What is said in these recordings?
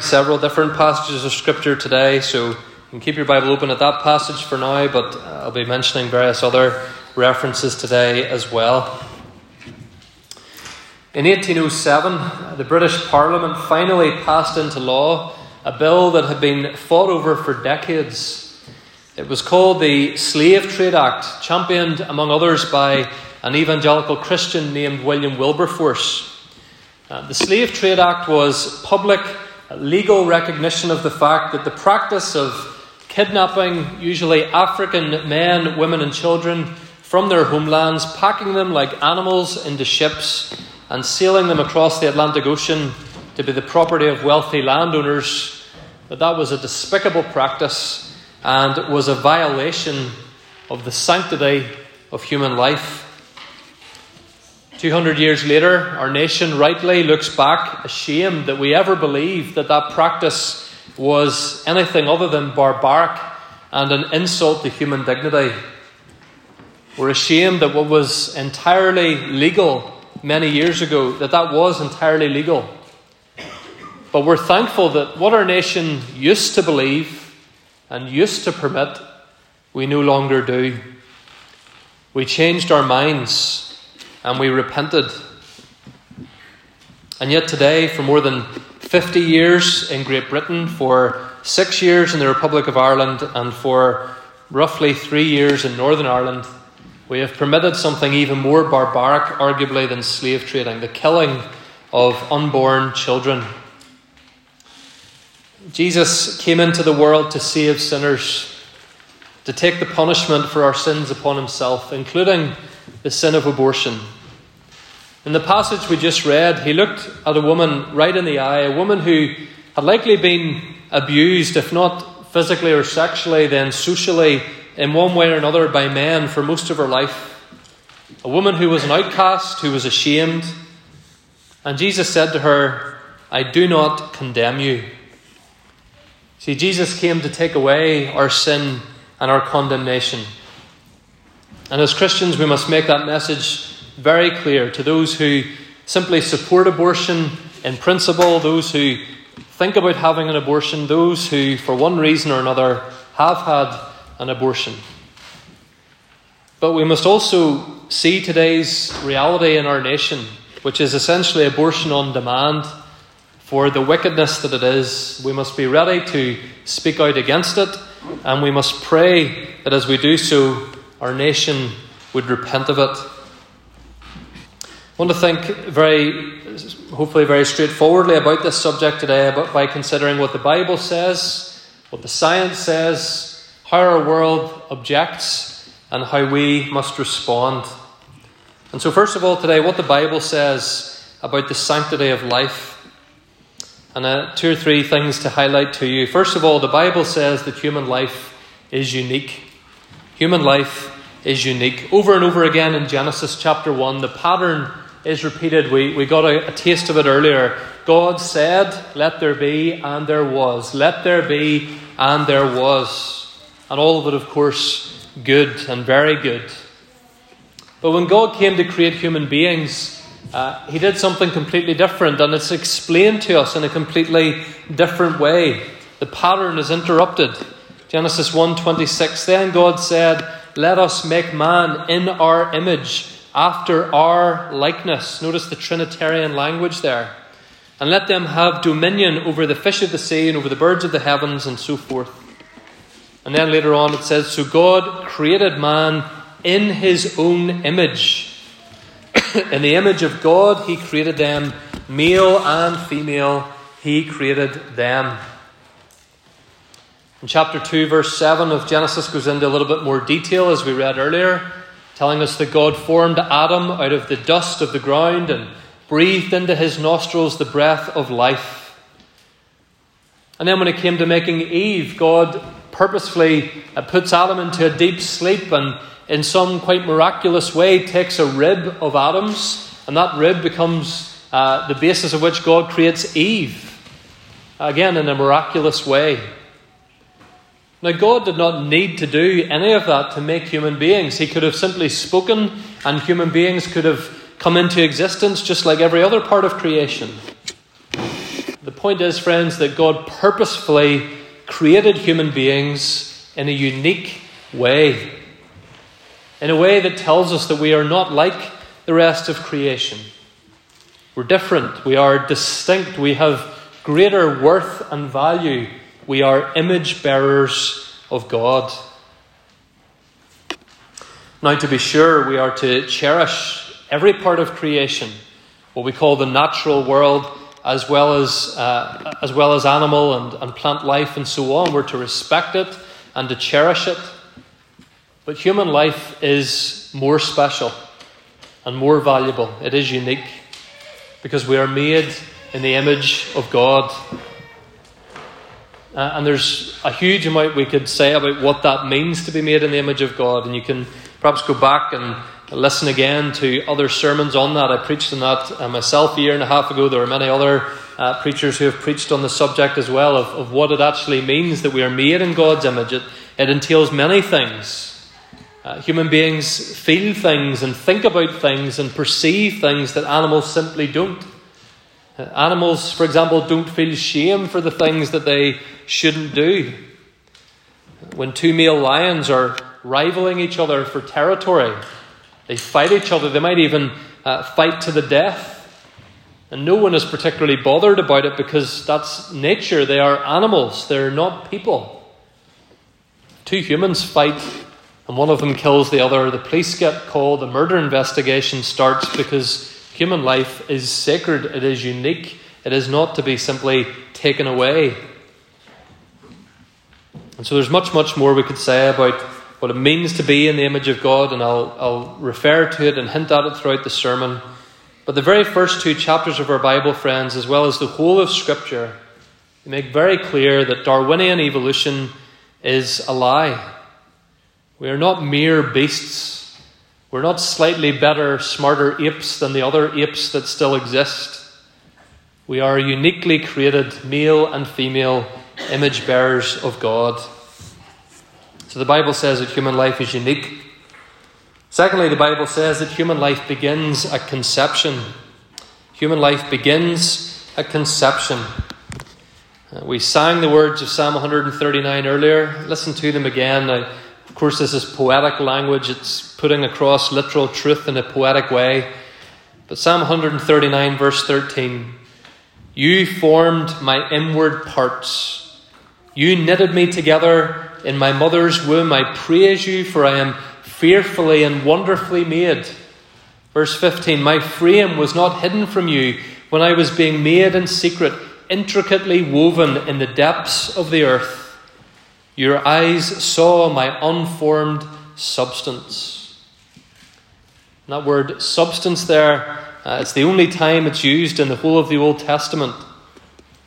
several different passages of Scripture today, so you can keep your Bible open at that passage for now, but I'll be mentioning various other references today as well. In 1807, the British Parliament finally passed into law a bill that had been fought over for decades. It was called the Slave Trade Act, championed, among others, by an evangelical Christian named William Wilberforce. Uh, the Slave Trade Act was public legal recognition of the fact that the practice of kidnapping usually African men, women, and children from their homelands, packing them like animals into ships, and sailing them across the Atlantic Ocean to be the property of wealthy landowners, that that was a despicable practice and was a violation of the sanctity of human life. 200 years later, our nation rightly looks back ashamed that we ever believed that that practice was anything other than barbaric and an insult to human dignity. We're ashamed that what was entirely legal many years ago, that that was entirely legal. But we're thankful that what our nation used to believe and used to permit, we no longer do. We changed our minds and we repented. And yet, today, for more than 50 years in Great Britain, for six years in the Republic of Ireland, and for roughly three years in Northern Ireland, we have permitted something even more barbaric, arguably, than slave trading the killing of unborn children. Jesus came into the world to save sinners, to take the punishment for our sins upon himself, including the sin of abortion. In the passage we just read, he looked at a woman right in the eye, a woman who had likely been abused, if not physically or sexually, then socially, in one way or another, by men for most of her life. A woman who was an outcast, who was ashamed. And Jesus said to her, I do not condemn you. See, Jesus came to take away our sin and our condemnation. And as Christians, we must make that message very clear to those who simply support abortion in principle, those who think about having an abortion, those who, for one reason or another, have had an abortion. But we must also see today's reality in our nation, which is essentially abortion on demand. For the wickedness that it is, we must be ready to speak out against it, and we must pray that as we do so, our nation would repent of it I want to think very, hopefully, very straightforwardly about this subject today about, by considering what the Bible says, what the science says, how our world objects, and how we must respond. And so, first of all, today, what the Bible says about the sanctity of life. And uh, two or three things to highlight to you. First of all, the Bible says that human life is unique. Human life is unique. Over and over again in Genesis chapter 1, the pattern is repeated. We, we got a, a taste of it earlier. God said, Let there be, and there was. Let there be, and there was. And all of it, of course, good and very good. But when God came to create human beings, uh, He did something completely different, and it's explained to us in a completely different way. The pattern is interrupted. Genesis 1:26 Then God said, "Let us make man in our image." After our likeness. Notice the Trinitarian language there. And let them have dominion over the fish of the sea and over the birds of the heavens and so forth. And then later on it says, So God created man in his own image. in the image of God, he created them, male and female, he created them. In chapter 2, verse 7 of Genesis goes into a little bit more detail as we read earlier telling us that God formed Adam out of the dust of the ground and breathed into his nostrils the breath of life. And then when it came to making Eve, God purposefully uh, puts Adam into a deep sleep and, in some quite miraculous way, takes a rib of Adam's, and that rib becomes uh, the basis of which God creates Eve. Again, in a miraculous way. Now, God did not need to do any of that to make human beings. He could have simply spoken, and human beings could have come into existence just like every other part of creation. The point is, friends, that God purposefully created human beings in a unique way. In a way that tells us that we are not like the rest of creation. We're different. We are distinct. We have greater worth and value. We are image bearers of God. Now, to be sure, we are to cherish every part of creation, what we call the natural world, as well as, uh, as, well as animal and, and plant life and so on. We're to respect it and to cherish it. But human life is more special and more valuable. It is unique because we are made in the image of God. Uh, and there's a huge amount we could say about what that means to be made in the image of God. And you can perhaps go back and listen again to other sermons on that. I preached on that uh, myself a year and a half ago. There are many other uh, preachers who have preached on the subject as well of, of what it actually means that we are made in God's image. It, it entails many things. Uh, human beings feel things and think about things and perceive things that animals simply don't. Uh, animals, for example, don't feel shame for the things that they shouldn't do. When two male lions are rivaling each other for territory, they fight each other. They might even uh, fight to the death. And no one is particularly bothered about it because that's nature. They are animals, they're not people. Two humans fight and one of them kills the other. The police get called, the murder investigation starts because human life is sacred, it is unique, it is not to be simply taken away. And so there's much, much more we could say about what it means to be in the image of God, and I'll, I'll refer to it and hint at it throughout the sermon. But the very first two chapters of our Bible, friends, as well as the whole of Scripture, make very clear that Darwinian evolution is a lie. We are not mere beasts. We're not slightly better, smarter apes than the other apes that still exist. We are uniquely created, male and female, image bearers of God. So the Bible says that human life is unique. Secondly, the Bible says that human life begins at conception. Human life begins at conception. Uh, we sang the words of Psalm 139 earlier. Listen to them again. Now, of course, this is poetic language, it's putting across literal truth in a poetic way. But Psalm 139, verse 13 You formed my inward parts, you knitted me together in my mother's womb. I praise you, for I am fearfully and wonderfully made. Verse 15 My frame was not hidden from you when I was being made in secret, intricately woven in the depths of the earth. Your eyes saw my unformed substance. And that word substance there, uh, it's the only time it's used in the whole of the Old Testament.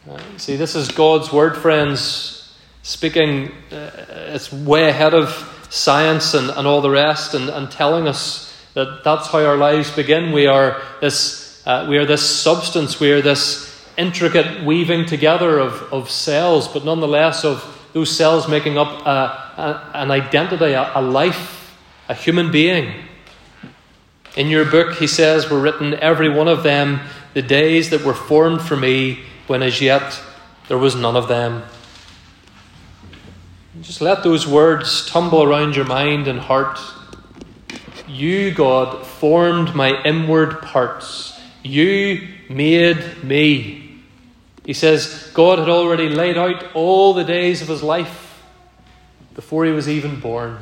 Uh, see, this is God's word, friends, speaking, uh, it's way ahead of science and, and all the rest, and, and telling us that that's how our lives begin. We are this, uh, we are this substance, we are this intricate weaving together of, of cells, but nonetheless of those cells making up a, a, an identity, a, a life, a human being. In your book, he says, were written every one of them the days that were formed for me when as yet there was none of them. Just let those words tumble around your mind and heart. You, God, formed my inward parts. You made me. He says God had already laid out all the days of his life before he was even born.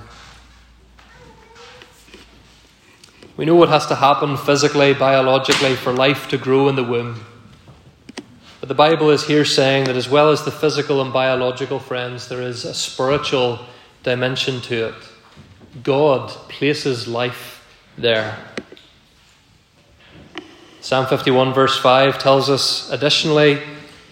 We know what has to happen physically, biologically, for life to grow in the womb. But the Bible is here saying that as well as the physical and biological, friends, there is a spiritual dimension to it. God places life there. Psalm 51, verse 5 tells us additionally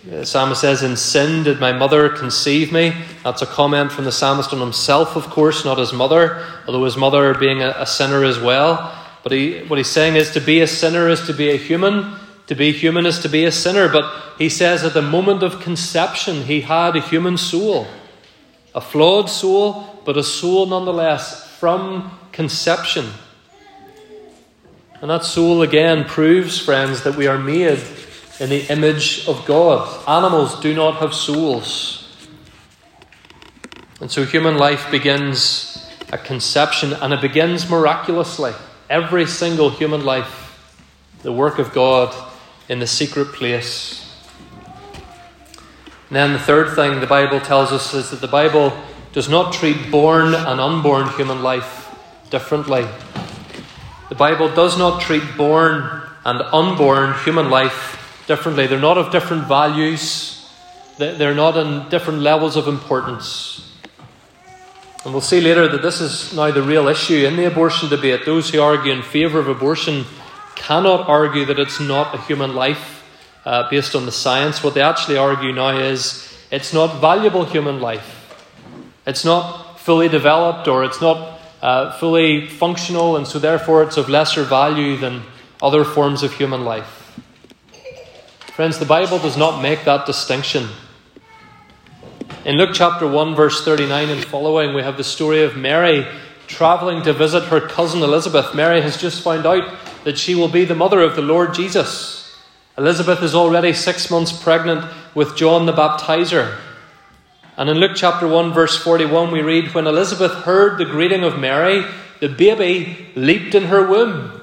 the psalmist says, In sin did my mother conceive me. That's a comment from the psalmist on himself, of course, not his mother, although his mother being a, a sinner as well. But he, what he's saying is to be a sinner is to be a human. To be human is to be a sinner. But he says at the moment of conception, he had a human soul. A flawed soul, but a soul nonetheless from conception. And that soul again proves, friends, that we are made in the image of God. Animals do not have souls. And so human life begins at conception and it begins miraculously. Every single human life, the work of God in the secret place. And then the third thing the Bible tells us is that the Bible does not treat born and unborn human life differently. The Bible does not treat born and unborn human life differently. They're not of different values, they're not in different levels of importance. And we'll see later that this is now the real issue in the abortion debate. Those who argue in favour of abortion cannot argue that it's not a human life uh, based on the science. What they actually argue now is it's not valuable human life. It's not fully developed or it's not uh, fully functional, and so therefore it's of lesser value than other forms of human life. Friends, the Bible does not make that distinction. In Luke chapter 1, verse 39 and following, we have the story of Mary traveling to visit her cousin Elizabeth. Mary has just found out that she will be the mother of the Lord Jesus. Elizabeth is already six months pregnant with John the Baptizer. And in Luke chapter 1, verse 41, we read When Elizabeth heard the greeting of Mary, the baby leaped in her womb.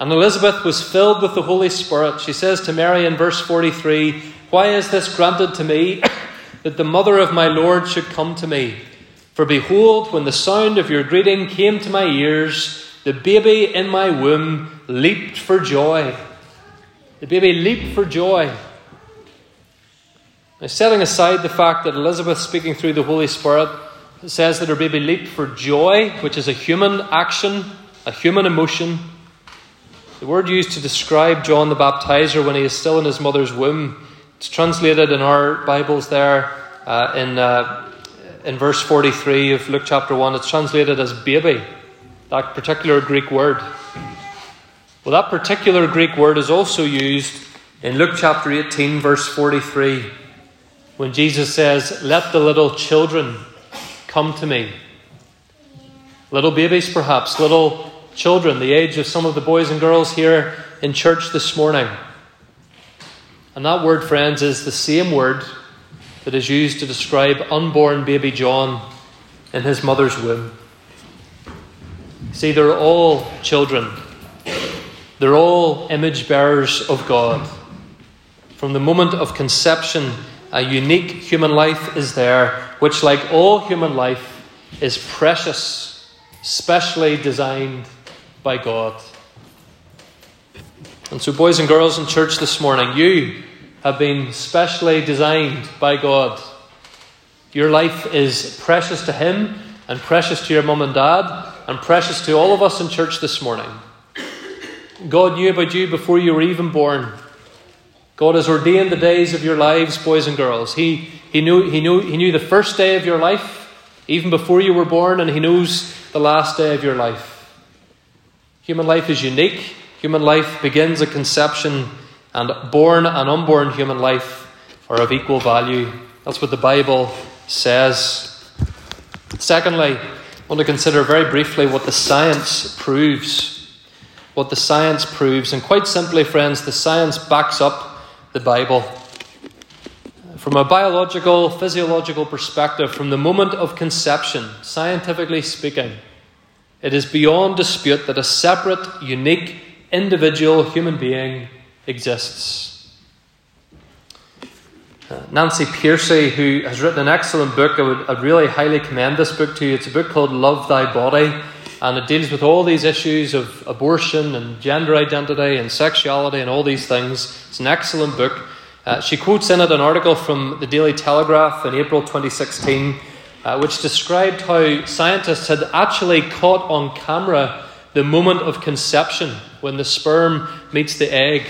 And Elizabeth was filled with the Holy Spirit. She says to Mary in verse 43, Why is this granted to me? that the mother of my Lord should come to me. For behold, when the sound of your greeting came to my ears, the baby in my womb leaped for joy. The baby leaped for joy. Now, setting aside the fact that Elizabeth, speaking through the Holy Spirit, says that her baby leaped for joy, which is a human action, a human emotion. The word used to describe John the Baptizer when he is still in his mother's womb it's translated in our Bibles there uh, in, uh, in verse 43 of Luke chapter 1. It's translated as baby, that particular Greek word. Well, that particular Greek word is also used in Luke chapter 18, verse 43, when Jesus says, Let the little children come to me. Little babies, perhaps, little children, the age of some of the boys and girls here in church this morning. And that word, friends, is the same word that is used to describe unborn baby John in his mother's womb. See, they're all children, they're all image bearers of God. From the moment of conception, a unique human life is there, which, like all human life, is precious, specially designed by God. And so, boys and girls in church this morning, you have been specially designed by God. Your life is precious to Him and precious to your mum and dad and precious to all of us in church this morning. God knew about you before you were even born. God has ordained the days of your lives, boys and girls. He, he, knew, he, knew, he knew the first day of your life, even before you were born, and He knows the last day of your life. Human life is unique. Human life begins at conception, and born and unborn human life are of equal value. That's what the Bible says. Secondly, I want to consider very briefly what the science proves. What the science proves. And quite simply, friends, the science backs up the Bible. From a biological, physiological perspective, from the moment of conception, scientifically speaking, it is beyond dispute that a separate, unique, individual human being exists. Uh, Nancy Pearcey, who has written an excellent book, I would I'd really highly commend this book to you. It's a book called Love Thy Body, and it deals with all these issues of abortion and gender identity and sexuality and all these things. It's an excellent book. Uh, she quotes in it an article from the Daily Telegraph in April 2016, uh, which described how scientists had actually caught on camera the moment of conception when the sperm meets the egg.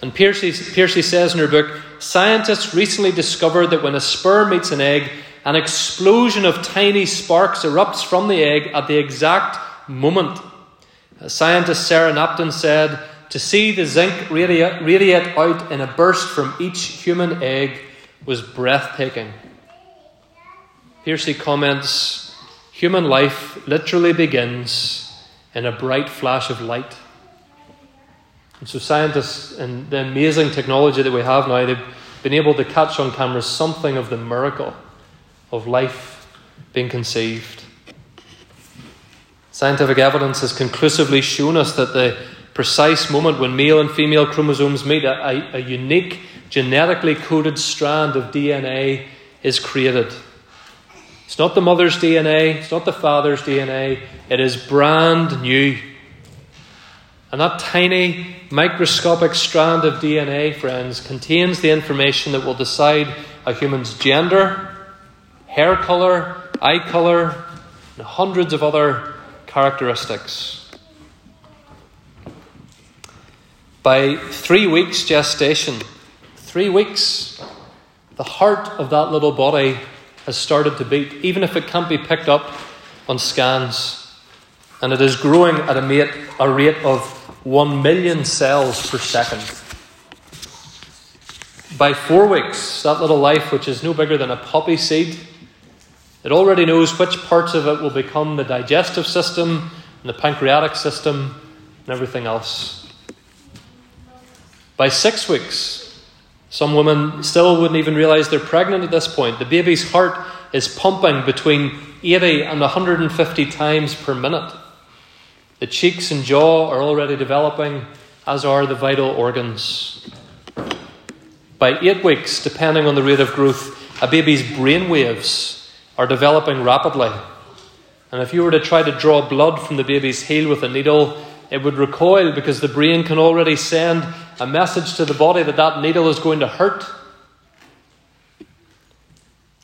And Pearcey says in her book scientists recently discovered that when a sperm meets an egg, an explosion of tiny sparks erupts from the egg at the exact moment. Scientist Sarah Knapton said, To see the zinc radiate out in a burst from each human egg was breathtaking. Pearcey comments, Human life literally begins in a bright flash of light. And so, scientists and the amazing technology that we have now, they've been able to catch on camera something of the miracle of life being conceived. Scientific evidence has conclusively shown us that the precise moment when male and female chromosomes meet, a, a unique genetically coded strand of DNA is created. It's not the mother's DNA, it's not the father's DNA, it is brand new. And that tiny microscopic strand of DNA, friends, contains the information that will decide a human's gender, hair colour, eye colour, and hundreds of other characteristics. By three weeks gestation, three weeks, the heart of that little body has started to beat, even if it can't be picked up on scans. And it is growing at a rate, a rate of 1 million cells per second. By four weeks, that little life, which is no bigger than a poppy seed, it already knows which parts of it will become the digestive system and the pancreatic system and everything else. By six weeks, some women still wouldn't even realize they're pregnant at this point. The baby's heart is pumping between 80 and 150 times per minute. The cheeks and jaw are already developing, as are the vital organs. By eight weeks, depending on the rate of growth, a baby's brain waves are developing rapidly. And if you were to try to draw blood from the baby's heel with a needle, it would recoil because the brain can already send a message to the body that that needle is going to hurt.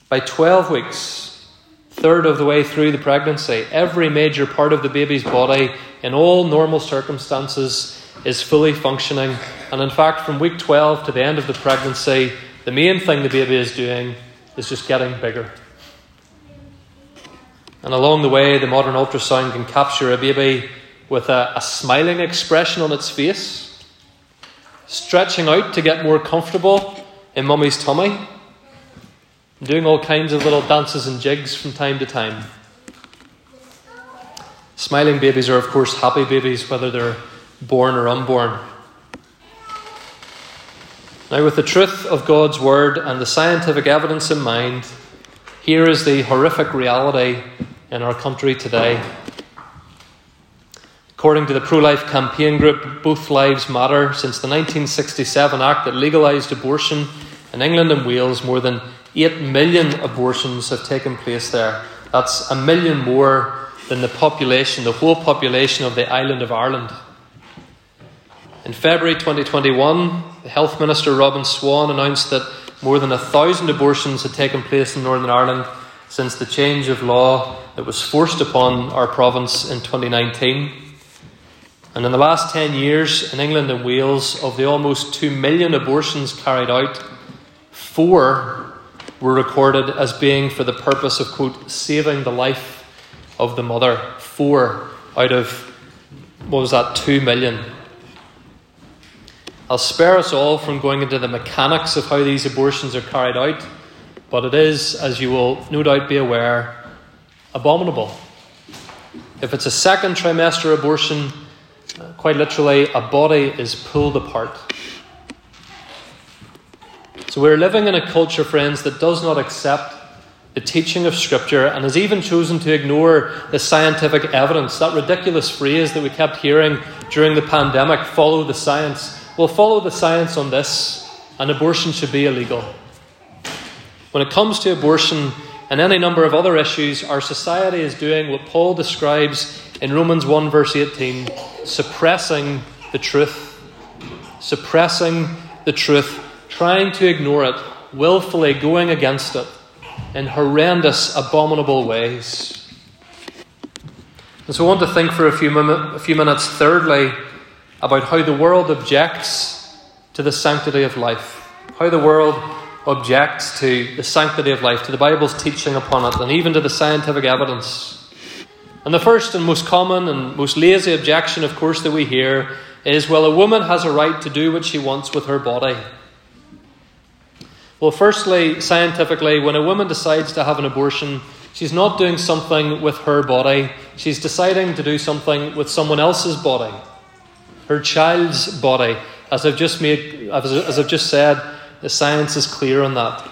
By 12 weeks, third of the way through the pregnancy, every major part of the baby's body, in all normal circumstances, is fully functioning. And in fact, from week 12 to the end of the pregnancy, the main thing the baby is doing is just getting bigger. And along the way, the modern ultrasound can capture a baby with a, a smiling expression on its face, stretching out to get more comfortable in mummy's tummy, doing all kinds of little dances and jigs from time to time. Smiling babies are, of course, happy babies, whether they're born or unborn. Now, with the truth of God's Word and the scientific evidence in mind, here is the horrific reality in our country today. According to the pro life campaign group Both Lives Matter, since the 1967 Act that legalised abortion in England and Wales, more than 8 million abortions have taken place there. That's a million more than the population, the whole population of the island of Ireland. In February 2021, the Health Minister Robin Swann announced that more than a thousand abortions had taken place in Northern Ireland since the change of law that was forced upon our province in 2019. And in the last 10 years in England and Wales, of the almost 2 million abortions carried out, four were recorded as being for the purpose of, quote, saving the life of the mother. Four out of, what was that, 2 million. I'll spare us all from going into the mechanics of how these abortions are carried out, but it is, as you will no doubt be aware, abominable. If it's a second trimester abortion, Quite literally, a body is pulled apart. So we're living in a culture, friends, that does not accept the teaching of Scripture and has even chosen to ignore the scientific evidence. That ridiculous phrase that we kept hearing during the pandemic follow the science. Well, follow the science on this, and abortion should be illegal. When it comes to abortion and any number of other issues, our society is doing what Paul describes in Romans 1, verse 18 suppressing the truth, suppressing the truth, trying to ignore it, willfully going against it in horrendous, abominable ways. And so I want to think for a few, a few minutes, thirdly, about how the world objects to the sanctity of life. How the world objects to the sanctity of life, to the Bible's teaching upon it, and even to the scientific evidence. And the first and most common and most lazy objection, of course, that we hear is well, a woman has a right to do what she wants with her body. Well, firstly, scientifically, when a woman decides to have an abortion, she's not doing something with her body, she's deciding to do something with someone else's body. her child's body. As I've just made, as I've just said, the science is clear on that.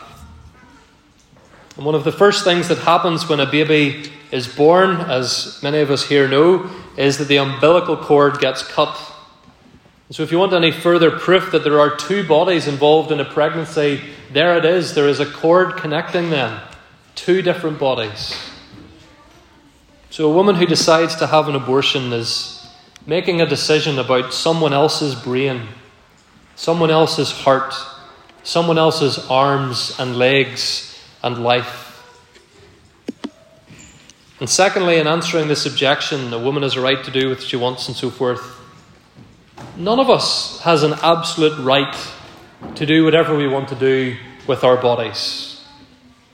And one of the first things that happens when a baby is born, as many of us here know, is that the umbilical cord gets cut. So, if you want any further proof that there are two bodies involved in a pregnancy, there it is. There is a cord connecting them. Two different bodies. So, a woman who decides to have an abortion is making a decision about someone else's brain, someone else's heart, someone else's arms and legs and life. And secondly, in answering this objection, a woman has a right to do what she wants and so forth. None of us has an absolute right to do whatever we want to do with our bodies.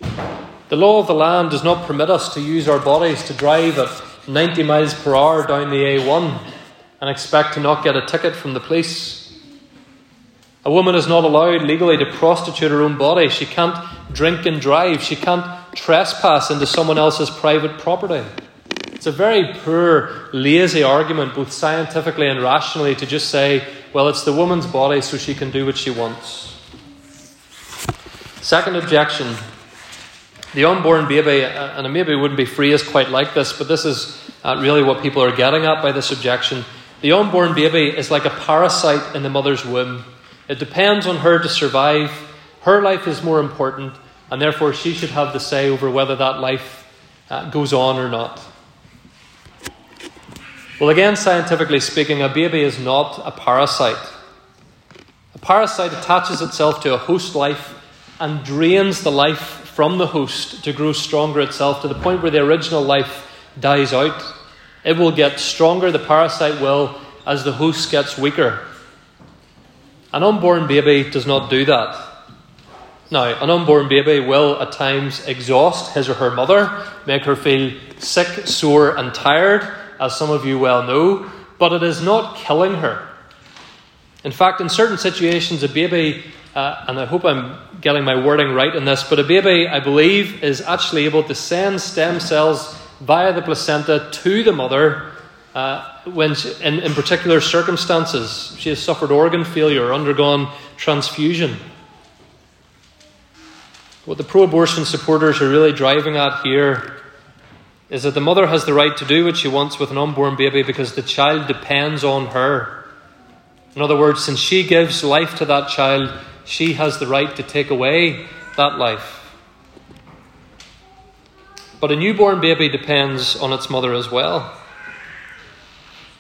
The law of the land does not permit us to use our bodies to drive at 90 miles per hour down the A1 and expect to not get a ticket from the police. A woman is not allowed legally to prostitute her own body. She can't drink and drive. She can't trespass into someone else's private property. It's a very poor, lazy argument, both scientifically and rationally, to just say, well, it's the woman's body, so she can do what she wants. Second objection the unborn baby, uh, and maybe wouldn't be phrased quite like this, but this is uh, really what people are getting at by this objection. The unborn baby is like a parasite in the mother's womb. It depends on her to survive. Her life is more important, and therefore she should have the say over whether that life uh, goes on or not. Well, again, scientifically speaking, a baby is not a parasite. A parasite attaches itself to a host life and drains the life from the host to grow stronger itself to the point where the original life dies out. It will get stronger, the parasite will, as the host gets weaker. An unborn baby does not do that. Now, an unborn baby will at times exhaust his or her mother, make her feel sick, sore, and tired, as some of you well know, but it is not killing her. In fact, in certain situations, a baby, uh, and I hope I'm getting my wording right in this, but a baby, I believe, is actually able to send stem cells via the placenta to the mother uh, when she, in, in particular circumstances. She has suffered organ failure or undergone transfusion. What the pro abortion supporters are really driving at here is that the mother has the right to do what she wants with an unborn baby because the child depends on her. In other words, since she gives life to that child, she has the right to take away that life. But a newborn baby depends on its mother as well.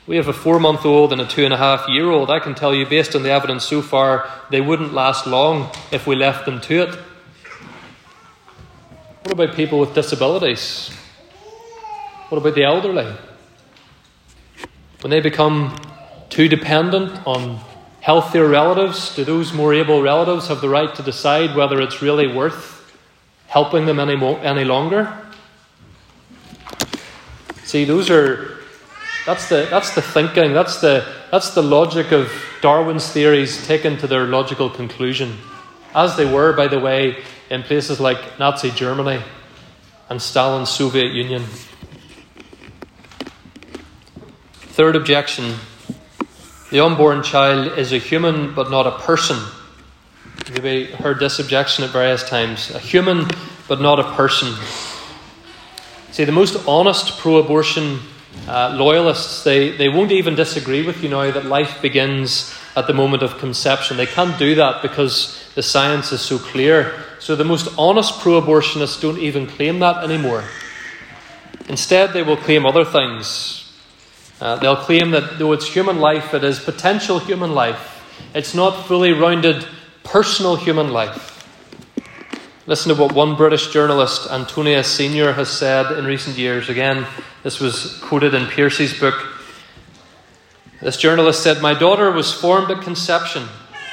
We have a four month old and a two and a half year old. I can tell you, based on the evidence so far, they wouldn't last long if we left them to it. What about people with disabilities? What about the elderly? When they become too dependent on healthier relatives, do those more able relatives have the right to decide whether it's really worth helping them any, mo- any longer? See, those are that's the, that's the thinking, that's the, that's the logic of Darwin's theories taken to their logical conclusion. As they were, by the way, in places like Nazi Germany and Stalin's Soviet Union. Third objection the unborn child is a human but not a person. You've heard this objection at various times. A human but not a person. See, the most honest pro abortion uh, loyalists, they, they won't even disagree with you now that life begins at the moment of conception. They can't do that because the science is so clear. So the most honest pro abortionists don't even claim that anymore. Instead, they will claim other things. Uh, they'll claim that though it's human life, it is potential human life. It's not fully rounded personal human life. Listen to what one British journalist, Antonia Senior, has said in recent years. Again, this was quoted in Pearcey's book. This journalist said, My daughter was formed at conception.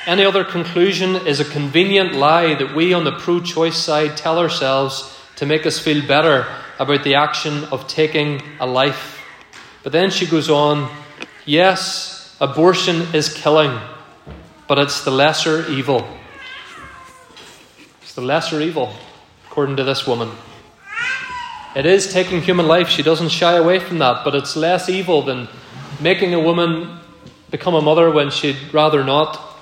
Any other conclusion is a convenient lie that we on the pro choice side tell ourselves to make us feel better about the action of taking a life. But then she goes on, Yes, abortion is killing, but it's the lesser evil It's the lesser evil, according to this woman. It is taking human life. She doesn't shy away from that, but it's less evil than making a woman become a mother when she'd rather not,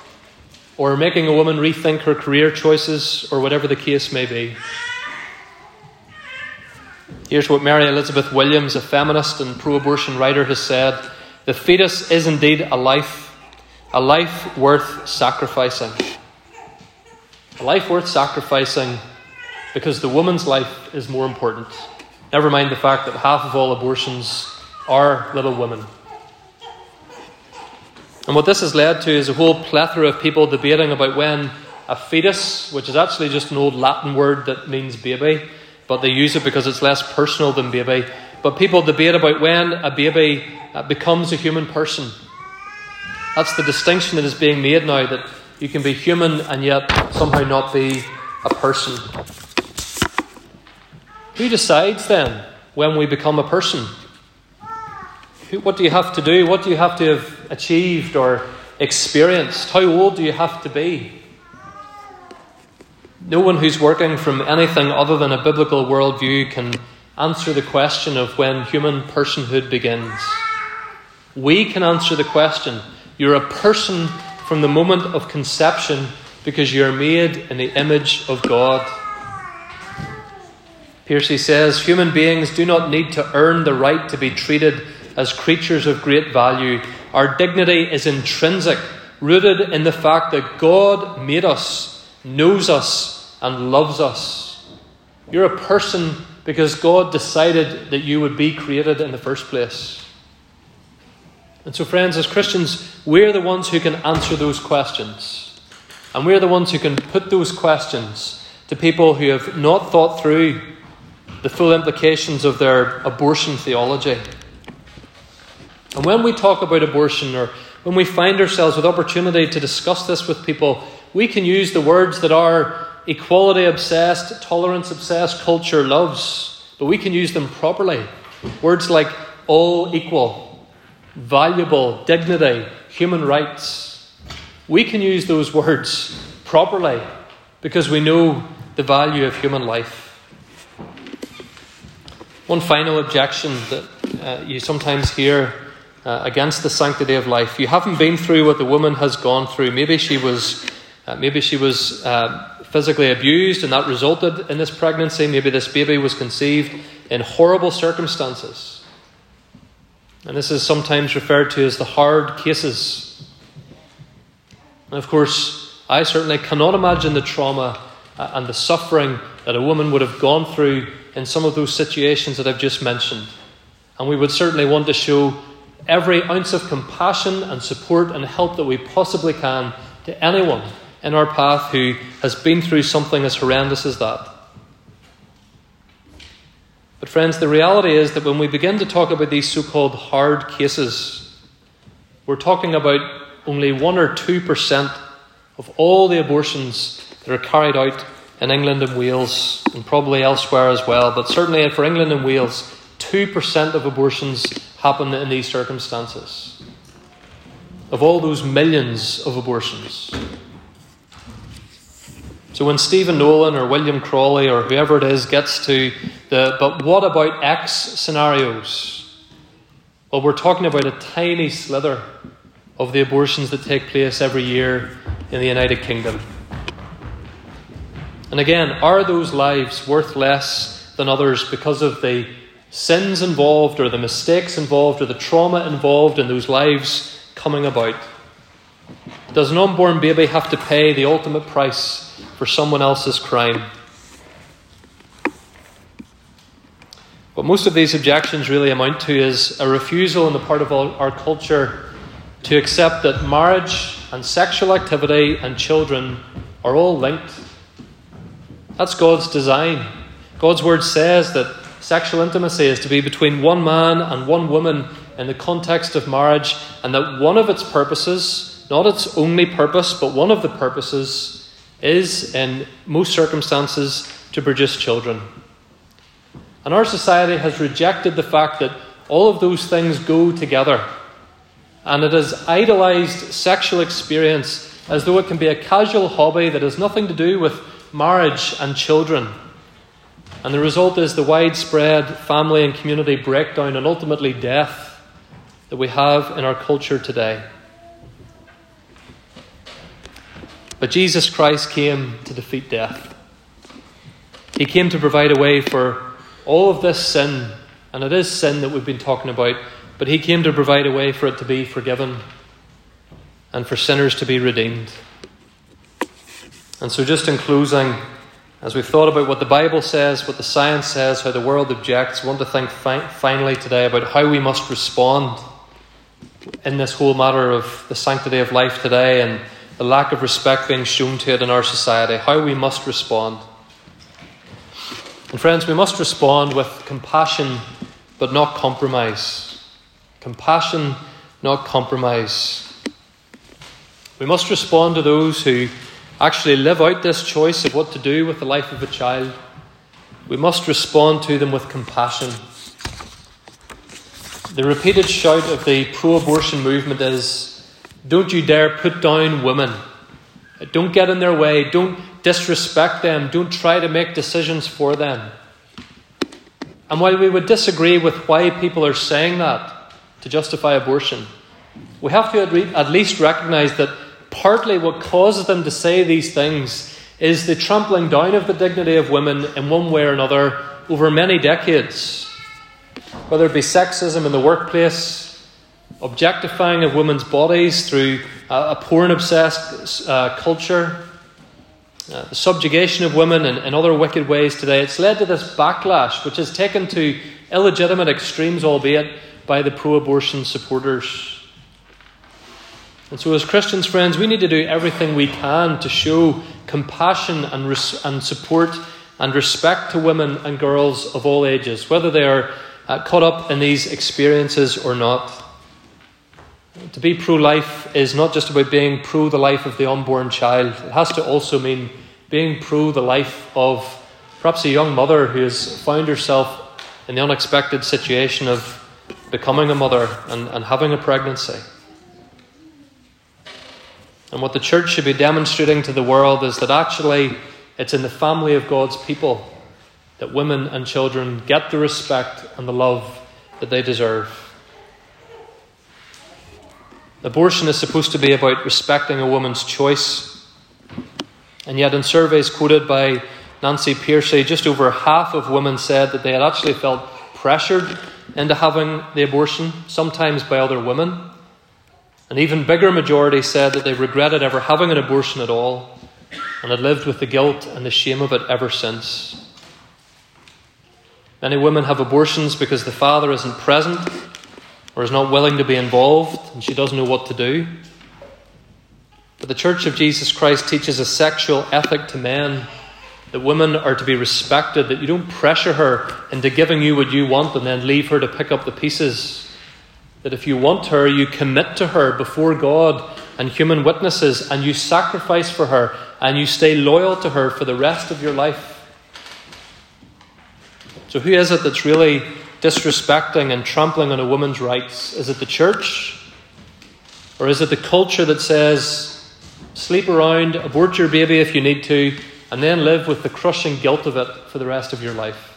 or making a woman rethink her career choices, or whatever the case may be. Here's what Mary Elizabeth Williams, a feminist and pro abortion writer, has said The fetus is indeed a life, a life worth sacrificing. A life worth sacrificing because the woman's life is more important. Never mind the fact that half of all abortions are little women. And what this has led to is a whole plethora of people debating about when a fetus, which is actually just an old Latin word that means baby, but they use it because it's less personal than baby. But people debate about when a baby uh, becomes a human person. That's the distinction that is being made now that you can be human and yet somehow not be a person. Who decides then when we become a person? What do you have to do? What do you have to have achieved or experienced? How old do you have to be? No one who's working from anything other than a biblical worldview can answer the question of when human personhood begins. We can answer the question. You're a person from the moment of conception because you're made in the image of God. Pearcey says human beings do not need to earn the right to be treated as creatures of great value. Our dignity is intrinsic, rooted in the fact that God made us, knows us, and loves us. You're a person because God decided that you would be created in the first place. And so, friends, as Christians, we're the ones who can answer those questions. And we're the ones who can put those questions to people who have not thought through the full implications of their abortion theology. And when we talk about abortion or when we find ourselves with opportunity to discuss this with people, we can use the words that our equality obsessed, tolerance obsessed culture loves, but we can use them properly. Words like all equal, valuable, dignity, human rights. We can use those words properly because we know the value of human life. One final objection that uh, you sometimes hear uh, against the sanctity of life. You haven't been through what the woman has gone through. Maybe she was, uh, maybe she was uh, physically abused, and that resulted in this pregnancy. Maybe this baby was conceived in horrible circumstances. And this is sometimes referred to as the hard cases. And of course, I certainly cannot imagine the trauma uh, and the suffering that a woman would have gone through in some of those situations that I've just mentioned. And we would certainly want to show every ounce of compassion and support and help that we possibly can to anyone in our path who has been through something as horrendous as that. But, friends, the reality is that when we begin to talk about these so called hard cases, we're talking about only 1 or 2% of all the abortions that are carried out in England and Wales, and probably elsewhere as well. But certainly for England and Wales, 2% of abortions happen in these circumstances. Of all those millions of abortions. So when Stephen Nolan or William Crawley or whoever it is gets to the but what about X scenarios? Well, we're talking about a tiny slither of the abortions that take place every year in the United Kingdom. And again, are those lives worth less than others because of the sins involved or the mistakes involved or the trauma involved in those lives coming about? Does an unborn baby have to pay the ultimate price for someone else's crime? What most of these objections really amount to is a refusal on the part of our culture to accept that marriage and sexual activity and children are all linked. That's God's design. God's word says that sexual intimacy is to be between one man and one woman in the context of marriage, and that one of its purposes, not its only purpose, but one of the purposes, is in most circumstances to produce children. And our society has rejected the fact that all of those things go together. And it has idolized sexual experience as though it can be a casual hobby that has nothing to do with marriage and children. And the result is the widespread family and community breakdown and ultimately death that we have in our culture today. But Jesus Christ came to defeat death. He came to provide a way for all of this sin, and it is sin that we've been talking about, but He came to provide a way for it to be forgiven and for sinners to be redeemed. And so, just in closing, as we've thought about what the Bible says, what the science says, how the world objects, I want to think fi- finally today about how we must respond in this whole matter of the sanctity of life today and the lack of respect being shown to it in our society, how we must respond. And, friends, we must respond with compassion but not compromise. Compassion, not compromise. We must respond to those who actually live out this choice of what to do with the life of a child. We must respond to them with compassion. The repeated shout of the pro abortion movement is don't you dare put down women. Don't get in their way. Don't disrespect them. Don't try to make decisions for them. And while we would disagree with why people are saying that to justify abortion, we have to at least recognize that partly what causes them to say these things is the trampling down of the dignity of women in one way or another over many decades. Whether it be sexism in the workplace, objectifying of women's bodies through a porn obsessed uh, culture, uh, the subjugation of women in, in other wicked ways today, it's led to this backlash, which has taken to illegitimate extremes, albeit by the pro abortion supporters. And so, as Christians, friends, we need to do everything we can to show compassion and, res- and support and respect to women and girls of all ages, whether they are uh, caught up in these experiences or not. To be pro life is not just about being pro the life of the unborn child, it has to also mean being pro the life of perhaps a young mother who has found herself in the unexpected situation of becoming a mother and, and having a pregnancy. And what the church should be demonstrating to the world is that actually it's in the family of God's people that women and children get the respect and the love that they deserve. Abortion is supposed to be about respecting a woman's choice. And yet, in surveys quoted by Nancy Pearcey, just over half of women said that they had actually felt pressured into having the abortion, sometimes by other women. An even bigger majority said that they regretted ever having an abortion at all and had lived with the guilt and the shame of it ever since. Many women have abortions because the father isn't present or is not willing to be involved and she doesn't know what to do. But the Church of Jesus Christ teaches a sexual ethic to men that women are to be respected, that you don't pressure her into giving you what you want and then leave her to pick up the pieces. That if you want her, you commit to her before God and human witnesses and you sacrifice for her and you stay loyal to her for the rest of your life. So, who is it that's really disrespecting and trampling on a woman's rights? Is it the church? Or is it the culture that says, sleep around, abort your baby if you need to, and then live with the crushing guilt of it for the rest of your life?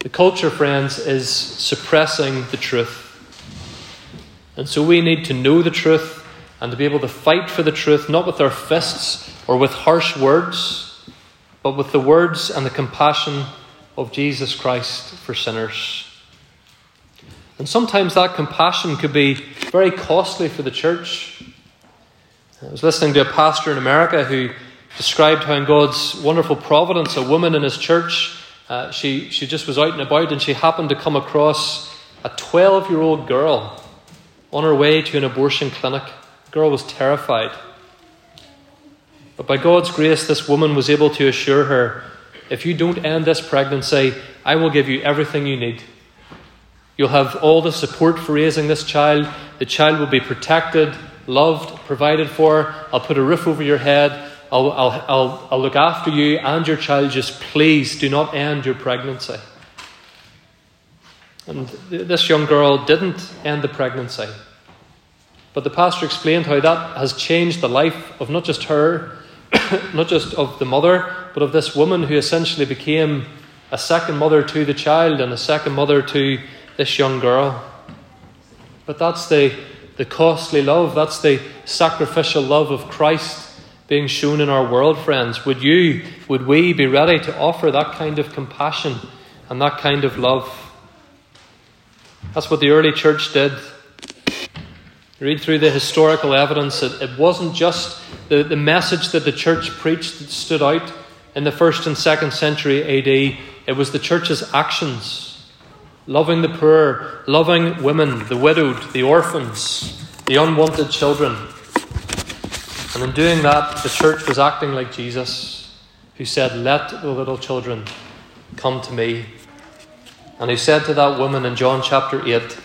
The culture, friends, is suppressing the truth. And so we need to know the truth and to be able to fight for the truth, not with our fists or with harsh words, but with the words and the compassion of Jesus Christ for sinners. And sometimes that compassion could be very costly for the church. I was listening to a pastor in America who described how, in God's wonderful providence, a woman in his church, uh, she, she just was out and about and she happened to come across a 12 year old girl on her way to an abortion clinic. The girl was terrified. But by God's grace, this woman was able to assure her if you don't end this pregnancy, I will give you everything you need. You'll have all the support for raising this child. The child will be protected, loved, provided for. I'll put a roof over your head. I'll, I'll, I'll, I'll look after you and your child. Just please do not end your pregnancy. And this young girl didn't end the pregnancy. But the pastor explained how that has changed the life of not just her, not just of the mother, but of this woman who essentially became a second mother to the child and a second mother to this young girl. But that's the, the costly love, that's the sacrificial love of Christ being shown in our world, friends, would you, would we be ready to offer that kind of compassion and that kind of love? That's what the early church did. Read through the historical evidence. It, it wasn't just the, the message that the church preached that stood out in the first and second century AD, it was the church's actions loving the poor, loving women, the widowed, the orphans, the unwanted children. And in doing that, the church was acting like Jesus, who said, Let the little children come to me. And he said to that woman in John chapter 8,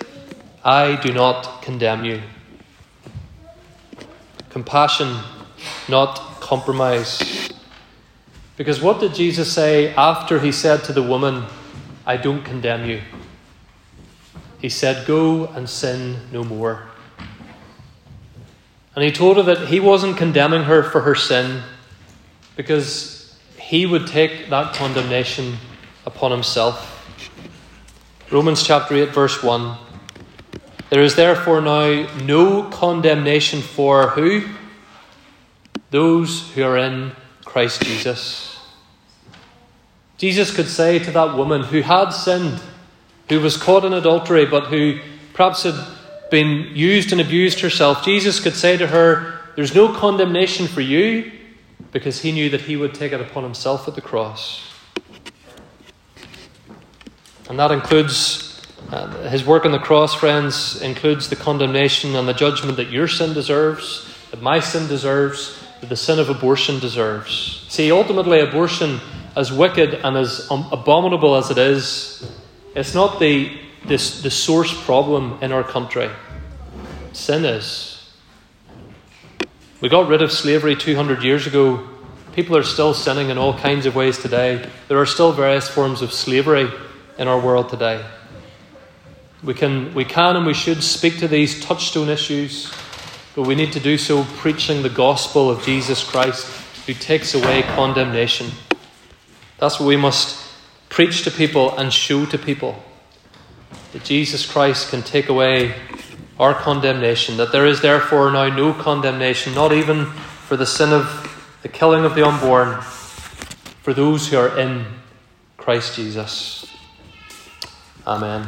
I do not condemn you. Compassion, not compromise. Because what did Jesus say after he said to the woman, I don't condemn you? He said, Go and sin no more. And he told her that he wasn't condemning her for her sin because he would take that condemnation upon himself. Romans chapter 8, verse 1. There is therefore now no condemnation for who? Those who are in Christ Jesus. Jesus could say to that woman who had sinned, who was caught in adultery, but who perhaps had been used and abused herself, Jesus could say to her, There's no condemnation for you, because he knew that he would take it upon himself at the cross. And that includes uh, his work on the cross, friends, includes the condemnation and the judgment that your sin deserves, that my sin deserves, that the sin of abortion deserves. See, ultimately, abortion, as wicked and as abominable as it is, it's not the, this, the source problem in our country. Sin is. We got rid of slavery 200 years ago. People are still sinning in all kinds of ways today. There are still various forms of slavery in our world today. We can, we can and we should speak to these touchstone issues, but we need to do so preaching the gospel of Jesus Christ who takes away condemnation. That's what we must preach to people and show to people that Jesus Christ can take away our condemnation, that there is therefore now no condemnation, not even for the sin of the killing of the unborn, for those who are in Christ Jesus. Amen.